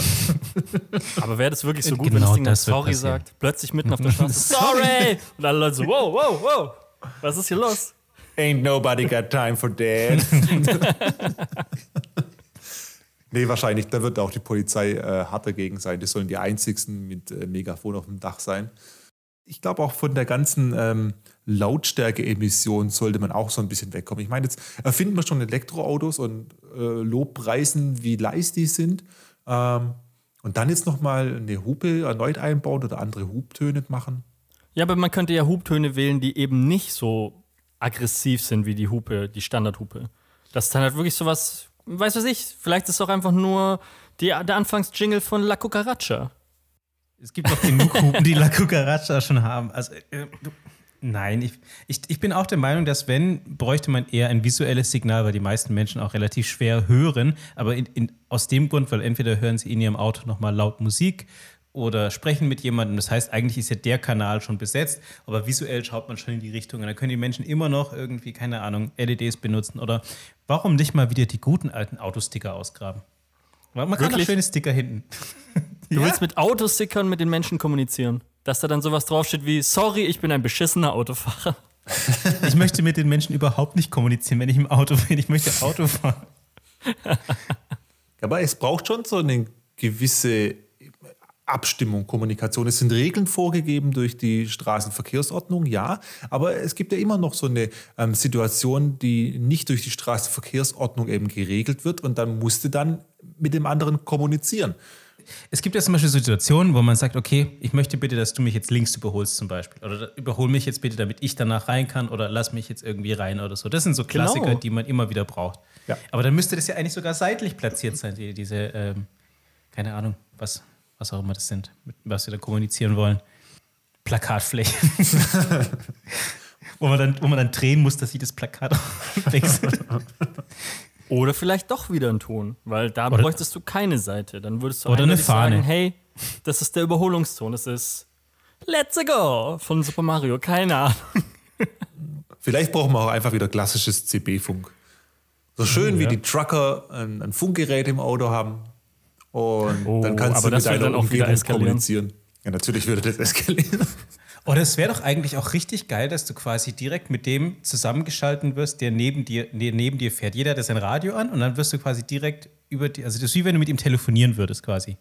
Aber wäre das wirklich so gut, wenn Genau das Ding dann das sorry passieren. sagt? Plötzlich mitten auf der Straße, sorry! Und alle Leute so, wow, wow, wow. Was ist hier los? Ain't nobody got time for that. nee, wahrscheinlich, da wird auch die Polizei äh, hart dagegen sein. Die sollen die einzigsten mit äh, Megafon auf dem Dach sein. Ich glaube auch von der ganzen ähm, Lautstärke-Emission sollte man auch so ein bisschen wegkommen. Ich meine, jetzt erfinden wir schon Elektroautos und äh, Lobpreisen, wie leise die sind. Ähm, und dann jetzt nochmal eine Hupe erneut einbauen oder andere Hubtöne machen. Ja, aber man könnte ja Hubtöne wählen, die eben nicht so aggressiv sind wie die Hupe, die Standardhupe. Das ist dann halt wirklich sowas, weiß was ich, vielleicht ist es auch einfach nur die, der Anfangsjingle von La Cucaracha. Es gibt doch genug Hupen, die La Cucaracha schon haben. Also, äh, nein, ich, ich, ich bin auch der Meinung, dass wenn, bräuchte man eher ein visuelles Signal, weil die meisten Menschen auch relativ schwer hören. Aber in, in, aus dem Grund, weil entweder hören sie in ihrem Auto nochmal laut Musik oder sprechen mit jemandem. Das heißt, eigentlich ist ja der Kanal schon besetzt, aber visuell schaut man schon in die Richtung. Und dann können die Menschen immer noch irgendwie, keine Ahnung, LEDs benutzen. Oder warum nicht mal wieder die guten alten Autosticker ausgraben? Man kann Wirklich? schöne Sticker hinten. Du willst mit Autostickern mit den Menschen kommunizieren. Dass da dann sowas draufsteht wie, sorry, ich bin ein beschissener Autofahrer. Ich möchte mit den Menschen überhaupt nicht kommunizieren, wenn ich im Auto bin. Ich möchte Auto fahren. Aber es braucht schon so eine gewisse Abstimmung, Kommunikation. Es sind Regeln vorgegeben durch die Straßenverkehrsordnung, ja, aber es gibt ja immer noch so eine ähm, Situation, die nicht durch die Straßenverkehrsordnung eben geregelt wird und dann musste dann mit dem anderen kommunizieren. Es gibt ja zum Beispiel Situationen, wo man sagt, okay, ich möchte bitte, dass du mich jetzt links überholst zum Beispiel. Oder überhol mich jetzt bitte, damit ich danach rein kann oder lass mich jetzt irgendwie rein oder so. Das sind so Klassiker, Genau. die man immer wieder braucht. Ja. Aber dann müsste das ja eigentlich sogar seitlich platziert sein, die, diese, ähm, keine Ahnung, was, was auch immer das sind, mit was wir da kommunizieren wollen. Plakatflächen. wo, man dann, wo man dann drehen muss, dass sich das Plakat wechselt. Oder vielleicht doch wieder ein Ton, weil da Oder- bräuchtest du keine Seite. Dann würdest du Oder eine Fahne. sagen, hey, das ist der Überholungston, das ist Let's Go von Super Mario, keine Ahnung. Vielleicht brauchen wir auch einfach wieder klassisches CB-Funk. So schön wie Ja. die Trucker ein, ein Funkgerät im Auto haben. Und Oh, dann kannst aber du das mit deiner dann auch wieder Umgebung eskalieren. kommunizieren. Ja, natürlich würde das eskalieren. Oder es wäre doch eigentlich auch richtig geil, dass du quasi direkt mit dem zusammengeschalten wirst, der neben dir, der neben dir fährt. Jeder hat sein Radio an und dann wirst du quasi direkt über die, also das ist wie wenn du mit ihm telefonieren würdest quasi.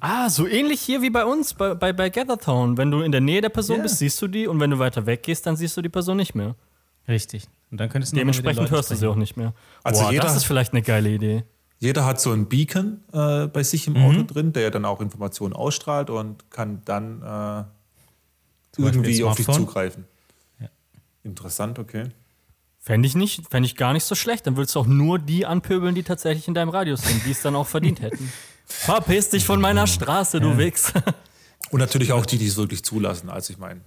Ah, so ähnlich hier wie bei uns, bei, bei, bei Gathertown. Wenn du in der Nähe der Person Ja. bist, siehst du die und wenn du weiter weg gehst, dann siehst du die Person nicht mehr. Richtig. Und dann könntest du Dementsprechend hörst du sie auch nicht mehr. Also Boah, jeder das hat- ist vielleicht eine geile Idee. Jeder hat so einen Beacon äh, bei sich im Mhm. Auto drin, der dann auch Informationen ausstrahlt und kann dann äh, Zum irgendwie auf dich zugreifen. Interessant, okay. Fände ich, nicht, fänd ich gar nicht so schlecht. Dann würdest du auch nur die anpöbeln, die tatsächlich in deinem Radius sind, die es dann auch verdient hätten. Verpiss dich von meiner Straße, du Wichs. Und natürlich auch die, die es wirklich zulassen. Also ich meine,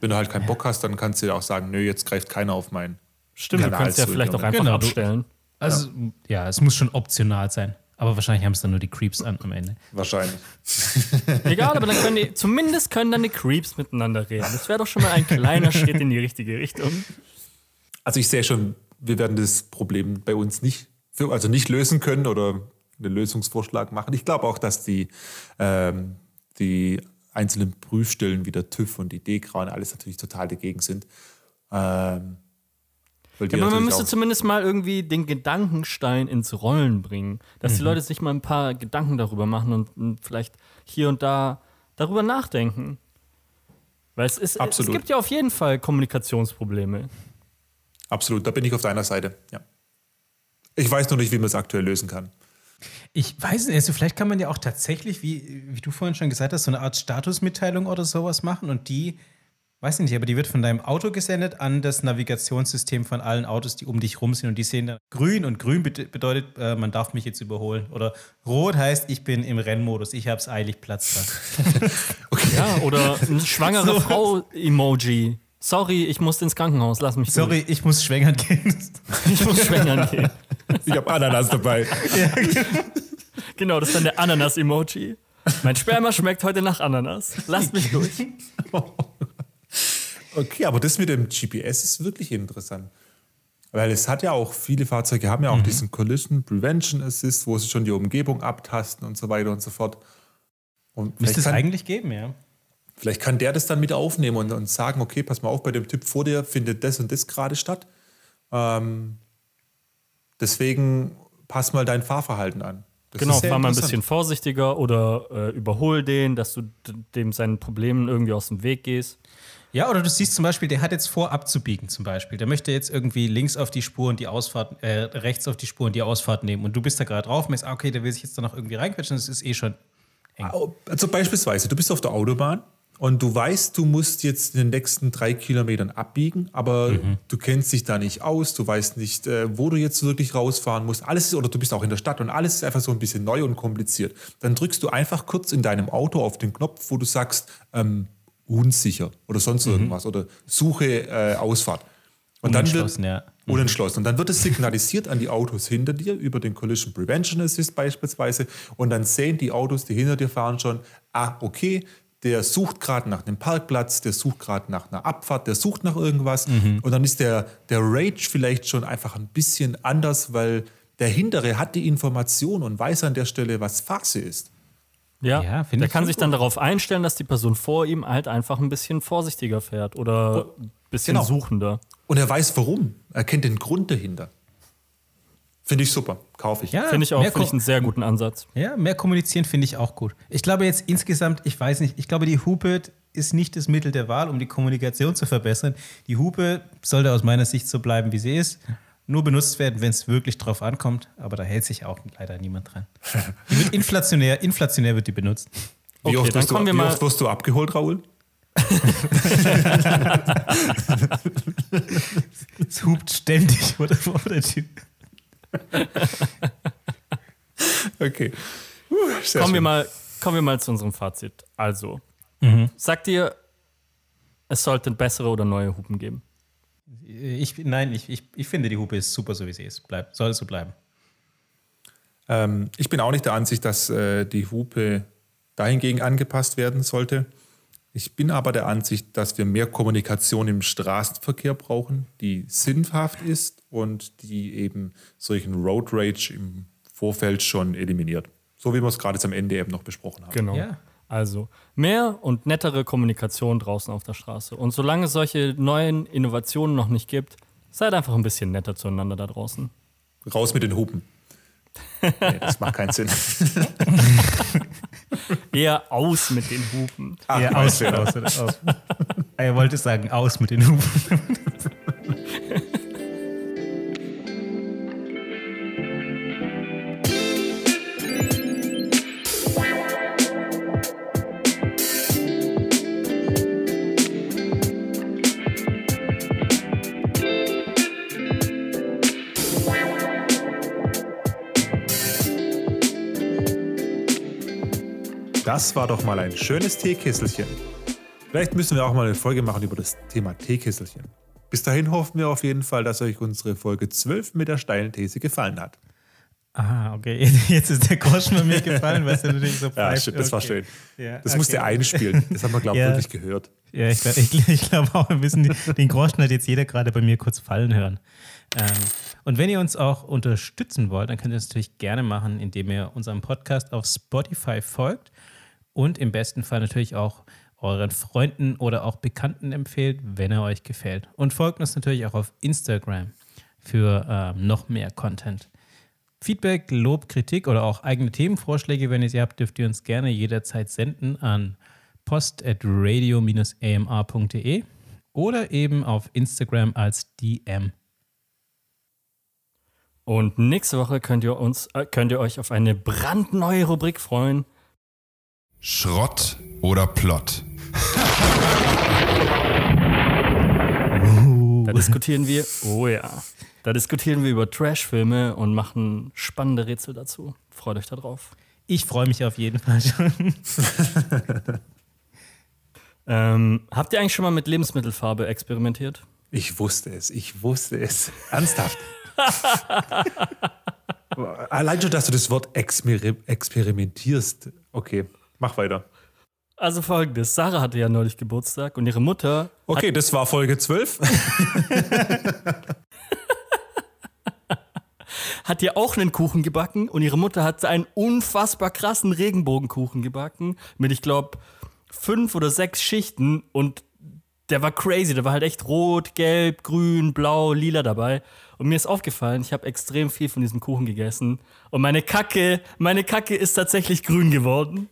wenn du halt keinen Bock hast, dann kannst du ja auch sagen, nö, jetzt greift keiner auf meinen. Stimmt, du Kanal könntest ja zu, vielleicht auch Junge. einfach Genau, du- abstellen. Also, ja. es muss schon optional sein. Aber wahrscheinlich haben es dann nur die Creeps an am Ende. Wahrscheinlich. Egal, aber dann können die, zumindest können dann die Creeps miteinander reden. Das wäre doch schon mal ein kleiner Schritt in die richtige Richtung. Also ich sehe schon, wir werden das Problem bei uns nicht, für, also nicht lösen können oder einen Lösungsvorschlag machen. Ich glaube auch, dass die, ähm, die einzelnen Prüfstellen wie der TÜV und die DEKRA und alles natürlich total dagegen sind. Ähm, weil die Ja, aber man müsste zumindest mal irgendwie den Gedankenstein ins Rollen bringen. Dass Mhm. die Leute sich mal ein paar Gedanken darüber machen und, und vielleicht hier und da darüber nachdenken. Weil es, ist, es gibt ja auf jeden Fall Kommunikationsprobleme. Absolut, da bin ich auf deiner Seite. Ja. Ich weiß noch nicht, wie man es aktuell lösen kann. Ich weiß nicht, also vielleicht kann man ja auch tatsächlich, wie, wie du vorhin schon gesagt hast, so eine Art Statusmitteilung oder sowas machen und die, weiß nicht, aber die wird von deinem Auto gesendet an das Navigationssystem von allen Autos, die um dich rum sind und die sehen dann grün und grün bede- bedeutet, äh, man darf mich jetzt überholen oder rot heißt, ich bin im Rennmodus, ich hab's eilig, Platz da. Ja, oder eine schwangere So. Frau-Emoji. Sorry, ich muss ins Krankenhaus, lass mich Sorry, ich muss schwängern gehen. durch. Ich muss schwängern gehen. Ich habe Ananas dabei. Genau, das ist dann der Ananas-Emoji. Mein Sperma schmeckt heute nach Ananas. Lasst mich durch. Okay, aber das mit dem GPS ist wirklich interessant. Weil es hat ja auch, viele Fahrzeuge haben ja auch diesen Collision Prevention Assist, wo sie schon die Umgebung abtasten und so weiter und so fort. Und Müsste es kann, eigentlich geben, ja. vielleicht kann der das dann mit aufnehmen und, und sagen, okay, pass mal auf, bei dem Typ vor dir findet das und das gerade statt. Ähm, deswegen pass mal dein Fahrverhalten an. Das Genau, fahr mal ein bisschen vorsichtiger oder äh, überhol den, dass du dem seinen Problemen irgendwie aus dem Weg gehst. Ja, oder du siehst zum Beispiel, der hat jetzt vor, abzubiegen zum Beispiel. Der möchte jetzt irgendwie links auf die Spur und die Ausfahrt, äh, rechts auf die Spur und die Ausfahrt nehmen. Und du bist da gerade drauf und merkst, ah, okay, der will sich jetzt da noch irgendwie reinquetschen, das ist eh schon. Also beispielsweise, du bist auf der Autobahn und du weißt, du musst jetzt in den nächsten drei Kilometern abbiegen, aber du kennst dich da nicht aus, du weißt nicht, äh, wo du jetzt wirklich rausfahren musst. Alles ist, oder du bist auch in der Stadt und alles ist einfach so ein bisschen neu und kompliziert. Dann drückst du einfach kurz in deinem Auto auf den Knopf, wo du sagst, ähm, unsicher oder sonst irgendwas oder suche äh, Ausfahrt. Und dann wird, Unentschlossen, ja. Unentschlossen. Und dann wird es signalisiert an die Autos hinter dir über den Collision Prevention Assist beispielsweise. Und dann sehen die Autos, die hinter dir fahren, schon, ah, okay, der sucht gerade nach einem Parkplatz, der sucht gerade nach einer Abfahrt, der sucht nach irgendwas. Und dann ist der, der Rage vielleicht schon einfach ein bisschen anders, weil der Hintere hat die Information und weiß an der Stelle, was Phase ist. Ja, Ja, der kann sich dann darauf einstellen, dass die Person vor ihm halt einfach ein bisschen vorsichtiger fährt oder ein bisschen genau. suchender. Und er weiß warum. Er kennt den Grund dahinter. Finde ich super. Kaufe ich. Ja, Finde ich auch finde ich einen sehr guten Ansatz. Ja, mehr kommunizieren finde ich auch gut. Ich glaube jetzt insgesamt, ich weiß nicht, ich glaube, die Hupe ist nicht das Mittel der Wahl, um die Kommunikation zu verbessern. Die Hupe sollte aus meiner Sicht so bleiben, wie sie ist. Nur benutzt werden, wenn es wirklich drauf ankommt. Aber da hält sich auch leider niemand dran. Die wird inflationär, inflationär wird die benutzt. Wie, Okay, oft dann wirst du, wie mal- oft wirst du abgeholt, Raoul? Es hupt ständig vor der, Tür. Okay. Uh, Kommen wir, mal, kommen wir mal zu unserem Fazit. Also, sagt ihr, es sollten bessere oder neue Hupen geben? Ich, nein, ich, ich, ich finde, die Hupe ist super, so wie sie ist. Bleib, soll so bleiben. Ähm, ich bin auch nicht der Ansicht, dass äh, die Hupe dahingegen angepasst werden sollte. Ich bin aber der Ansicht, dass wir mehr Kommunikation im Straßenverkehr brauchen, die sinnhaft ist und die eben solchen Road Rage im Vorfeld schon eliminiert. So wie wir es gerade jetzt am Ende eben noch besprochen haben. Genau. Ja. Also mehr und nettere Kommunikation draußen auf der Straße. Und solange es solche neuen Innovationen noch nicht gibt, seid einfach ein bisschen netter zueinander da draußen. Raus mit den Hupen. Nee, das macht keinen Sinn. Eher aus mit den Hupen. Ach, mein aus, aus, aus. Er wollte sagen, aus mit den Hupen. Das war doch mal ein schönes Teekesselchen. Vielleicht müssen wir auch mal eine Folge machen über das Thema Teekesselchen. Bis dahin hoffen wir auf jeden Fall, dass euch unsere Folge 12 mit der steilen These gefallen hat. Ah, okay. Jetzt ist der Groschen bei mir gefallen, weil es ja natürlich so Ja, bleibt. stimmt, das war Okay. schön. Ja, Das okay. musste einspielen. Das haben wir, glaube ich, Ja. wirklich gehört. Ja, ich glaube glaub auch, wir müssen die, den Groschen hat jetzt jeder gerade bei mir kurz fallen hören. Ähm, und wenn ihr uns auch unterstützen wollt, dann könnt ihr das natürlich gerne machen, indem ihr unserem Podcast auf Spotify folgt und im besten Fall natürlich auch euren Freunden oder auch Bekannten empfehlt, wenn er euch gefällt. Und folgt uns natürlich auch auf Instagram für ähm, noch mehr Content. Feedback, Lob, Kritik oder auch eigene Themenvorschläge, wenn ihr sie habt, dürft ihr uns gerne jederzeit senden an post.radio-amr.de oder eben auf Instagram als DM. Und nächste Woche könnt ihr, uns, äh, könnt ihr euch auf eine brandneue Rubrik freuen. Schrott oder Plott? Da diskutieren wir, oh ja, da diskutieren wir über Trash-Filme und machen spannende Rätsel dazu. Freut euch darauf. Ich freue mich auf jeden Fall schon. Ähm, habt ihr eigentlich schon mal mit Lebensmittelfarbe experimentiert? Ich wusste es, ich wusste es. Ernsthaft. Allein schon, dass du das Wort exper experimentierst. Okay, mach weiter. Also folgendes, Sarah hatte ja neulich Geburtstag und ihre Mutter Okay, das war Folge 12. hat ihr auch einen Kuchen gebacken und ihre Mutter hat einen unfassbar krassen Regenbogenkuchen gebacken mit, ich glaube, fünf oder sechs Schichten und der war crazy. Der war halt echt rot, gelb, grün, blau, lila dabei. Und mir ist aufgefallen, ich habe extrem viel von diesem Kuchen gegessen und meine Kacke, meine Kacke ist tatsächlich grün geworden.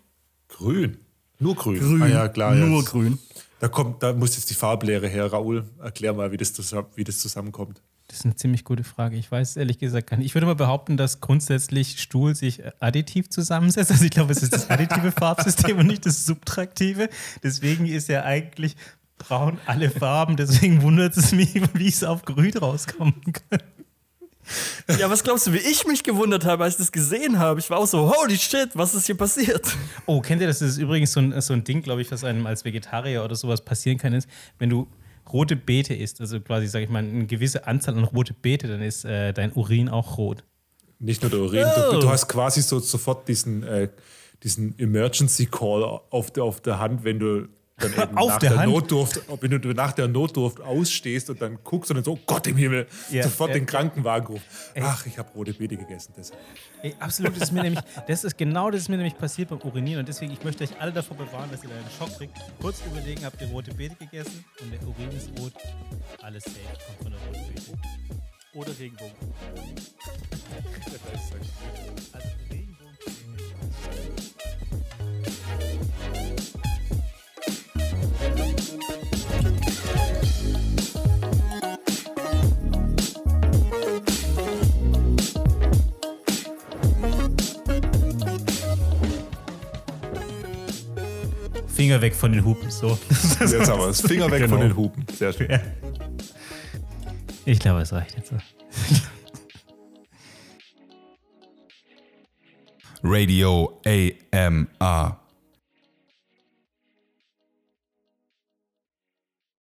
Grün. Nur grün. Grün. Ah ja, klar. Nur jetzt. grün. Da, kommt, da muss jetzt die Farblehre her. Raoul, erklär mal, wie das, zusammen, wie das zusammenkommt. Das ist eine ziemlich gute Frage. Ich weiß es ehrlich gesagt gar nicht. Ich würde mal behaupten, dass grundsätzlich Stuhl sich additiv zusammensetzt. Also ich glaube, es ist das additive Farbsystem und nicht das subtraktive. Deswegen ist ja eigentlich braun alle Farben. Deswegen wundert es mich, wie es auf grün rauskommen kann. Ja, was glaubst du, wie ich mich gewundert habe, als ich das gesehen habe? Ich war auch so, holy shit, was ist hier passiert? Oh, kennt ihr das? Das ist übrigens so ein, so ein Ding, glaube ich, was einem als Vegetarier oder sowas passieren kann, ist, wenn du rote Beete isst, also quasi, sage ich mal, eine gewisse Anzahl an rote Beete, dann ist äh, dein Urin auch rot. Nicht nur der Urin. Oh. Du, du hast quasi so sofort diesen, äh, diesen Emergency Call auf der, auf der Hand, wenn du dann eben Auf nach der der. Notdurft, ob wenn du nach der Notdurft ausstehst und dann guckst und dann so, oh Gott im Himmel, Ja, sofort ja. den Krankenwagen ruft. Ach, ich habe rote Beete gegessen. Deshalb. Ey, absolut, das ist mir nämlich, das ist genau das ist mir nämlich passiert beim Urinieren und deswegen, ich möchte euch alle davor bewahren, dass ihr da einen Schock kriegt. Kurz überlegen, habt ihr rote Beete gegessen und der Urin ist rot. Alles safe, kommt von der roten Beete. Oder Regenbogen. Also Regenbogen. Finger weg von den Hupen, so. Jetzt aber das Finger weg Genau. von den Hupen. Sehr schön. Ich glaube, es reicht jetzt so. Radio AMR.